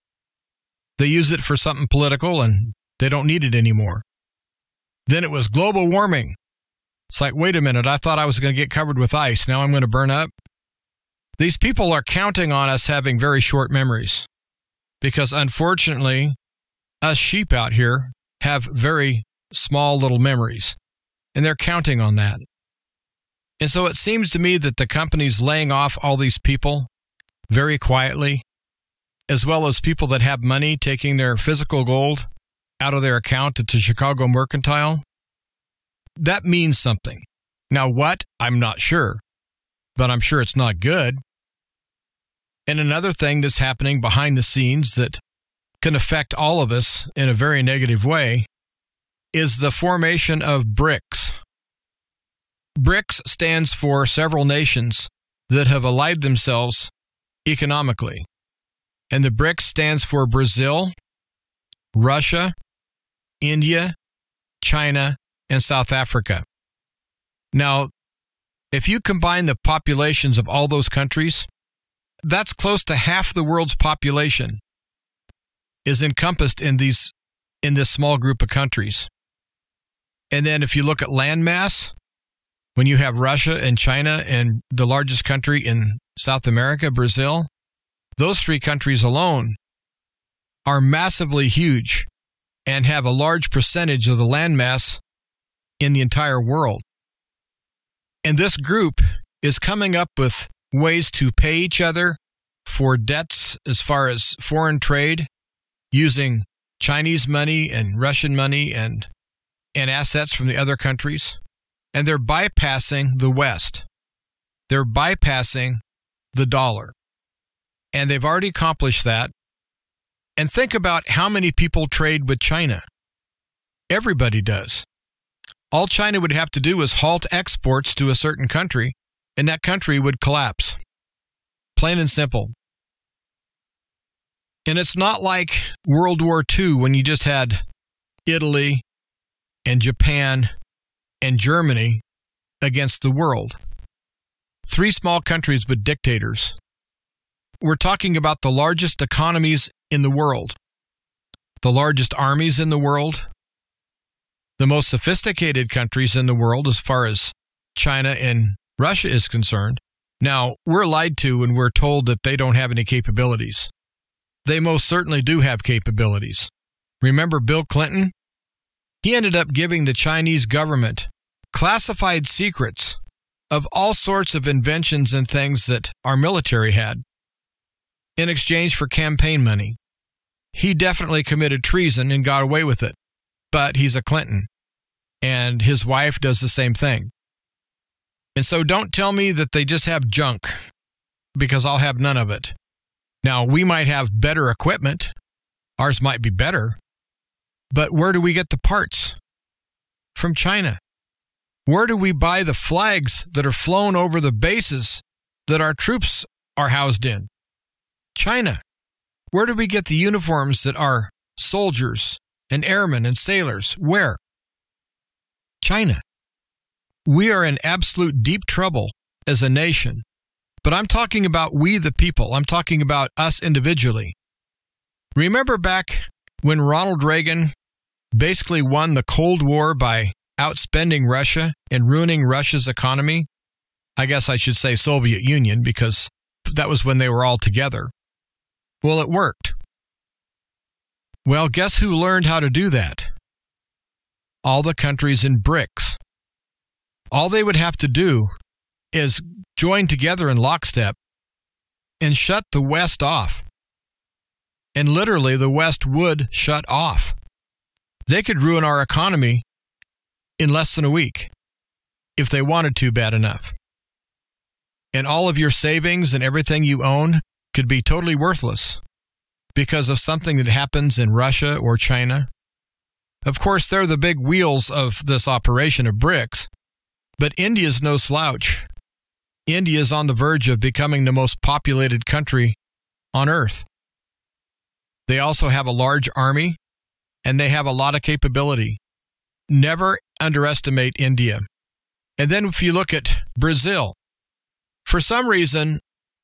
They use it for something political and they don't need it anymore. Then it was global warming. It's like, wait a minute, I thought I was going to get covered with ice. Now I'm going to burn up. These people are counting on us having very short memories because unfortunately, us sheep out here have very small little memories and they're counting on that. And so it seems to me that the company's laying off all these people very quietly, as well as people that have money taking their physical gold out of their account at the Chicago Mercantile. That means something. Now, what? I'm not sure, but I'm sure it's not good. And another thing that's happening behind the scenes that can affect all of us in a very negative way is the formation of BRICS. BRICS stands for several nations that have allied themselves economically. And the BRICS stands for Brazil, Russia, India, China, and South Africa. Now, if you combine the populations of all those countries, that's close to half the world's population is encompassed in these in this small group of countries. And then if you look at land mass, when you have Russia and China and the largest country in South America, Brazil, those three countries alone are massively huge and have a large percentage of the land mass in the entire world. And this group is coming up with ways to pay each other for debts as far as foreign trade using Chinese money and Russian money and and assets from the other countries and they're bypassing the west. They're bypassing the dollar. And they've already accomplished that. And think about how many people trade with China. Everybody does. All China would have to do is halt exports to a certain country and that country would collapse. Plain and simple. And it's not like World War II when you just had Italy and Japan and Germany against the world. Three small countries but dictators. We're talking about the largest economies in the world, the largest armies in the world, the most sophisticated countries in the world as far as China and Russia is concerned. Now, we're lied to when we're told that they don't have any capabilities. They most certainly do have capabilities. Remember Bill Clinton? He ended up giving the Chinese government classified secrets of all sorts of inventions and things that our military had in exchange for campaign money. He definitely committed treason and got away with it, but he's a Clinton, and his wife does the same thing. And so don't tell me that they just have junk, because I'll have none of it. Now, we might have better equipment, ours might be better, but where do we get the parts? From China. Where do we buy the flags that are flown over the bases that our troops are housed in? China. Where do we get the uniforms that our soldiers and airmen and sailors wear? China. We are in absolute deep trouble as a nation but I'm talking about we the people. I'm talking about us individually. Remember back when Ronald Reagan basically won the Cold War by outspending Russia and ruining Russia's economy? I guess I should say Soviet Union because that was when they were all together. Well, it worked. Well, guess who learned how to do that? All the countries in BRICS. All they would have to do is join together in lockstep and shut the West off. And literally, the West would shut off. They could ruin our economy in less than a week if they wanted to bad enough. And all of your savings and everything you own could be totally worthless because of something that happens in Russia or China. Of course, they're the big wheels of this operation of BRICS, but India's no slouch. India is on the verge of becoming the most populated country on earth. They also have a large army and they have a lot of capability. Never underestimate India. And then if you look at Brazil, for some reason,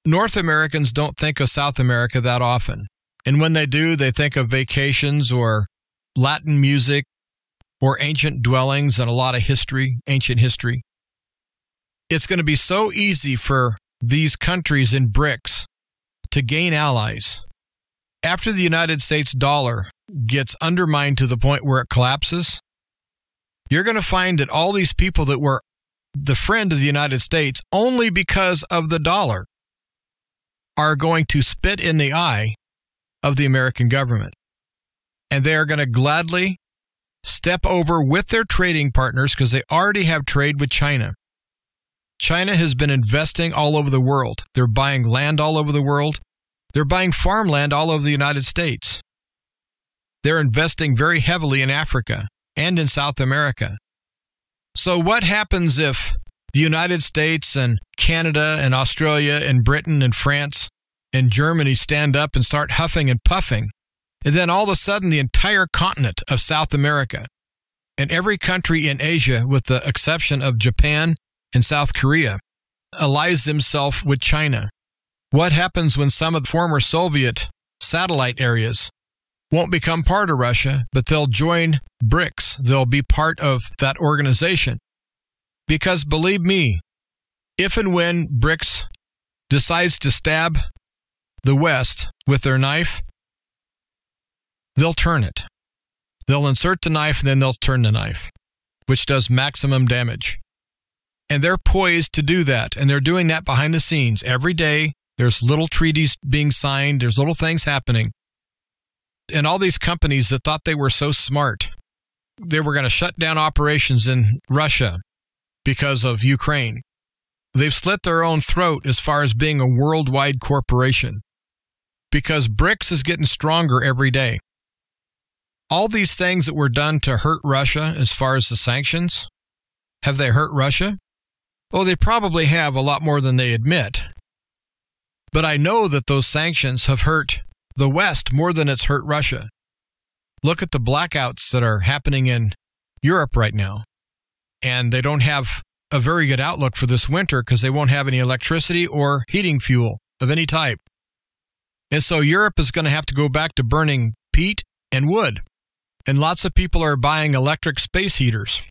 North Americans don't think of South America that often. And when they do, they think of vacations or Latin music or ancient dwellings and a lot of history, ancient history it's going to be so easy for these countries in BRICS to gain allies. After the United States dollar gets undermined to the point where it collapses, you're going to find that all these people that were the friend of the United States only because of the dollar are going to spit in the eye of the American government. And they are going to gladly step over with their trading partners because they already have trade with China. China has been investing all over the world. They're buying land all over the world. They're buying farmland all over the United States. They're investing very heavily in Africa and in South America. So, what happens if the United States and Canada and Australia and Britain and France and Germany stand up and start huffing and puffing? And then all of a sudden, the entire continent of South America and every country in Asia, with the exception of Japan and South Korea, allies himself with China. What happens when some of the former Soviet satellite areas won't become part of Russia, but they'll join BRICS? They'll be part of that organization. Because believe me, if and when BRICS decides to stab the West with their knife, they'll turn it. They'll insert the knife and then they'll turn the knife, which does maximum damage. And they're poised to do that. And they're doing that behind the scenes. Every day, there's little treaties being signed, there's little things happening. And all these companies that thought they were so smart, they were going to shut down operations in Russia because of Ukraine. They've slit their own throat as far as being a worldwide corporation because BRICS is getting stronger every day. All these things that were done to hurt Russia as far as the sanctions, have they hurt Russia? Oh, they probably have a lot more than they admit. But I know that those sanctions have hurt the West more than it's hurt Russia. Look at the blackouts that are happening in Europe right now. And they don't have a very good outlook for this winter because they won't have any electricity or heating fuel of any type. And so Europe is going to have to go back to burning peat and wood. And lots of people are buying electric space heaters.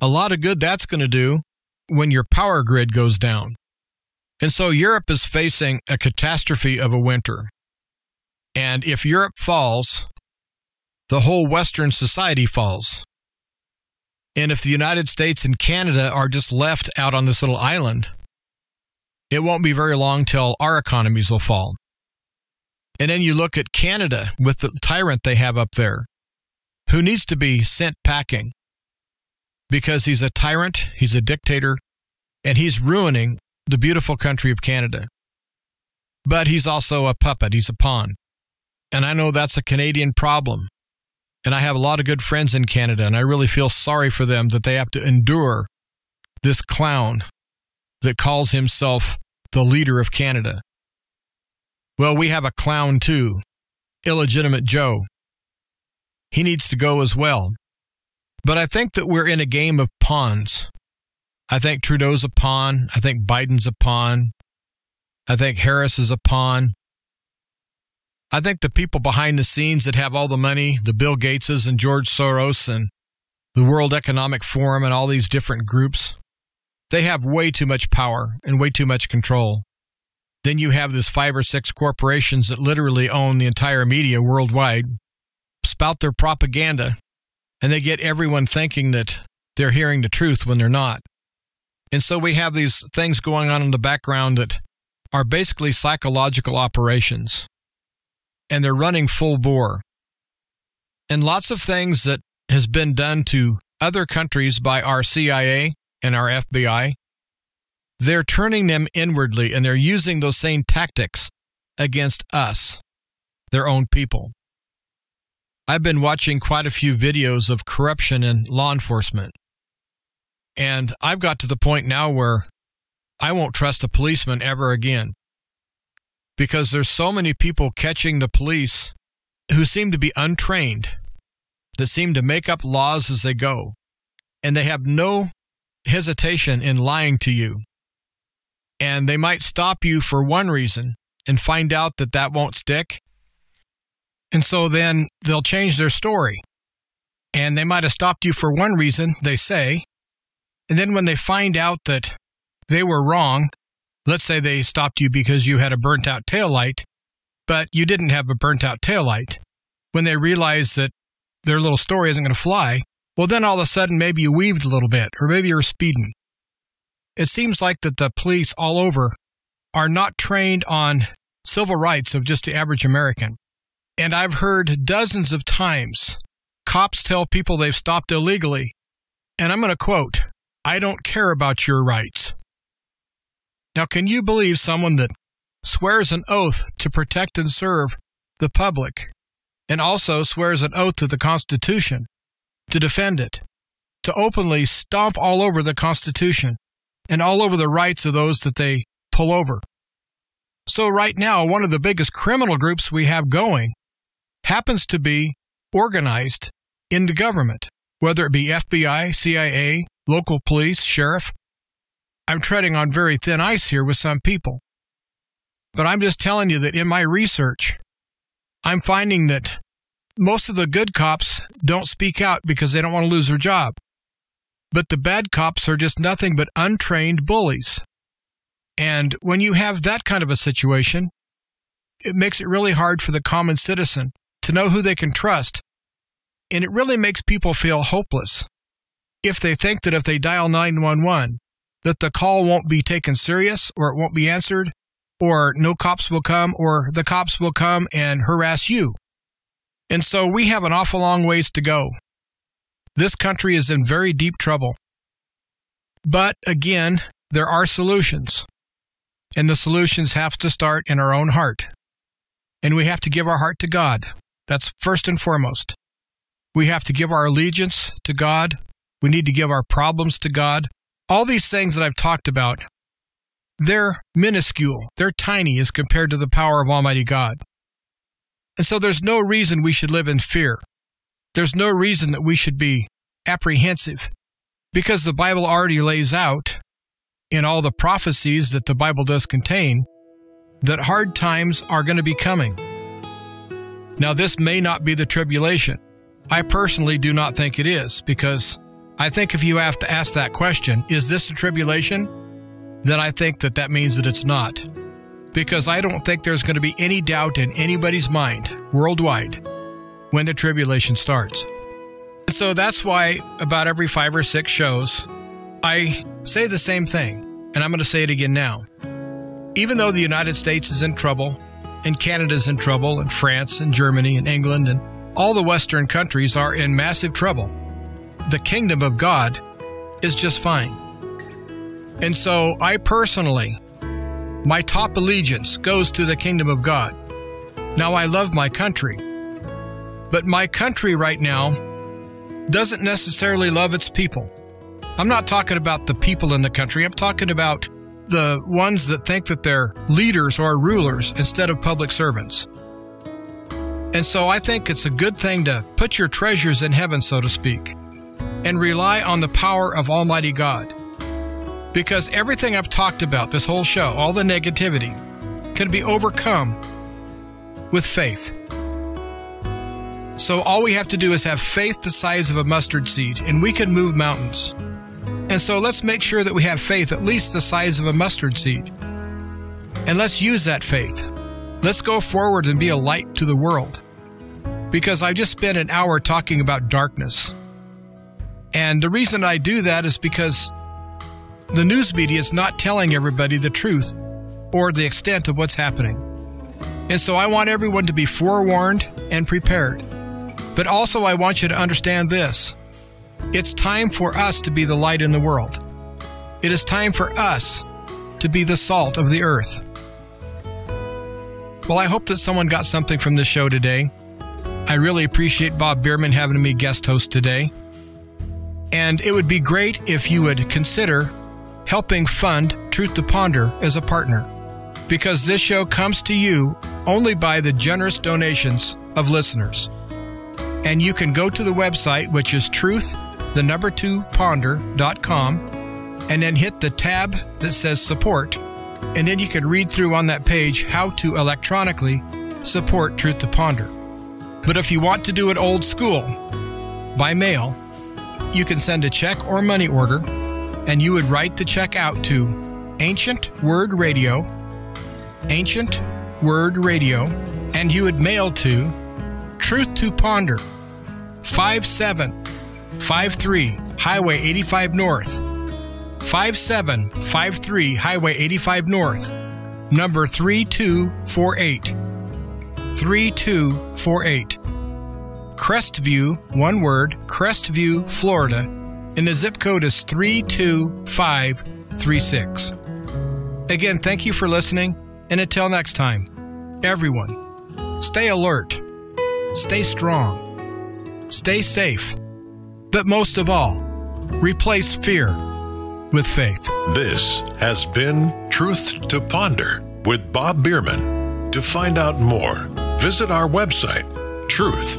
A lot of good that's going to do when your power grid goes down. And so Europe is facing a catastrophe of a winter. And if Europe falls, the whole Western society falls. And if the United States and Canada are just left out on this little island, it won't be very long till our economies will fall. And then you look at Canada with the tyrant they have up there, who needs to be sent packing because he's a tyrant, he's a dictator, and he's ruining the beautiful country of Canada. But he's also a puppet, he's a pawn. And I know that's a Canadian problem. And I have a lot of good friends in Canada, and I really feel sorry for them that they have to endure this clown that calls himself the leader of Canada. Well, we have a clown too, illegitimate Joe. He needs to go as well. But I think that we're in a game of pawns. I think Trudeau's a pawn. I think Biden's a pawn. I think Harris is a pawn. I think the people behind the scenes that have all the money, the Bill Gateses and George Soros and the World Economic Forum and all these different groups, they have way too much power and way too much control. Then you have this five or six corporations that literally own the entire media worldwide, spout their propaganda, and they get everyone thinking that they're hearing the truth when they're not. And so we have these things going on in the background that are basically psychological operations. And they're running full bore. And lots of things that has been done to other countries by our CIA and our FBI, they're turning them inwardly and they're using those same tactics against us, their own people. I've been watching quite a few videos of corruption in law enforcement. And I've got to the point now where I won't trust a policeman ever again. Because there's so many people catching the police who seem to be untrained, that seem to make up laws as they go, and they have no hesitation in lying to you. And they might stop you for one reason and find out that that won't stick. And so then they'll change their story. And they might have stopped you for one reason, they say, and then when they find out that they were wrong, let's say they stopped you because you had a burnt out tail light, but you didn't have a burnt out tail light. When they realize that their little story isn't going to fly, well, then all of a sudden maybe you weaved a little bit, or maybe you're speeding. It seems like that the police all over are not trained on civil rights of just the average American. And I've heard dozens of times cops tell people they've stopped illegally. And I'm going to quote I don't care about your rights. Now, can you believe someone that swears an oath to protect and serve the public and also swears an oath to the Constitution to defend it, to openly stomp all over the Constitution and all over the rights of those that they pull over? So, right now, one of the biggest criminal groups we have going happens to be organized in the government, whether it be FBI, CIA, local police, sheriff. I'm treading on very thin ice here with some people. But I'm just telling you that in my research, I'm finding that most of the good cops don't speak out because they don't want to lose their job. But the bad cops are just nothing but untrained bullies. And when you have that kind of a situation, it makes it really hard for the common citizen to know who they can trust. And it really makes people feel hopeless if they think that if they dial 911 that the call won't be taken serious or it won't be answered or no cops will come or the cops will come and harass you. And so we have an awful long ways to go. This country is in very deep trouble. But again, there are solutions. And the solutions have to start in our own heart. And we have to give our heart to God. That's first and foremost. We have to give our allegiance to God. We need to give our problems to God. All these things that I've talked about, they're minuscule, they're tiny as compared to the power of Almighty God. And so there's no reason we should live in fear. There's no reason that we should be apprehensive because the Bible already lays out in all the prophecies that the Bible does contain that hard times are going to be coming. Now, this may not be the tribulation. I personally do not think it is because I think if you have to ask that question, is this a tribulation? Then I think that that means that it's not. Because I don't think there's going to be any doubt in anybody's mind worldwide when the tribulation starts. So that's why about every five or six shows, I say the same thing, and I'm going to say it again now. Even though the United States is in trouble, and Canada's in trouble, and France, and Germany, and England, and all the Western countries are in massive trouble, the kingdom of God is just fine. And so I personally, my top allegiance goes to the kingdom of God. Now I love my country, but my country right now doesn't necessarily love its people. I'm not talking about the people in the country, I'm talking about the ones that think that they're leaders or rulers instead of public servants. And so I think it's a good thing to put your treasures in heaven, so to speak, and rely on the power of Almighty God. Because everything I've talked about this whole show, all the negativity, can be overcome with faith. So all we have to do is have faith the size of a mustard seed, and we can move mountains. And so let's make sure that we have faith at least the size of a mustard seed. And let's use that faith. Let's go forward and be a light to the world. Because I've just spent an hour talking about darkness. And the reason I do that is because the news media is not telling everybody the truth or the extent of what's happening. And so I want everyone to be forewarned and prepared. But also, I want you to understand this it's time for us to be the light in the world. It is time for us to be the salt of the earth. Well, I hope that someone got something from this show today. I really appreciate Bob Bierman having me guest host today. And it would be great if you would consider helping fund Truth to Ponder as a partner, because this show comes to you only by the generous donations of listeners. And you can go to the website, which is truth, the number two ponder.com, and then hit the tab that says support. And then you can read through on that page how to electronically support Truth to Ponder. But if you want to do it old school, by mail, you can send a check or money order, and you would write the check out to Ancient Word Radio, Ancient Word Radio, and you would mail to Truth to Ponder, 5753 Highway 85 North, 5753 Highway 85 North, number 3248. 3248. Crestview, one word, Crestview, Florida, and the zip code is 32536. Again, thank you for listening, and until next time, everyone, stay alert, stay strong, stay safe, but most of all, replace fear with faith. This has been Truth to Ponder with Bob Bierman. To find out more, visit our website, truth,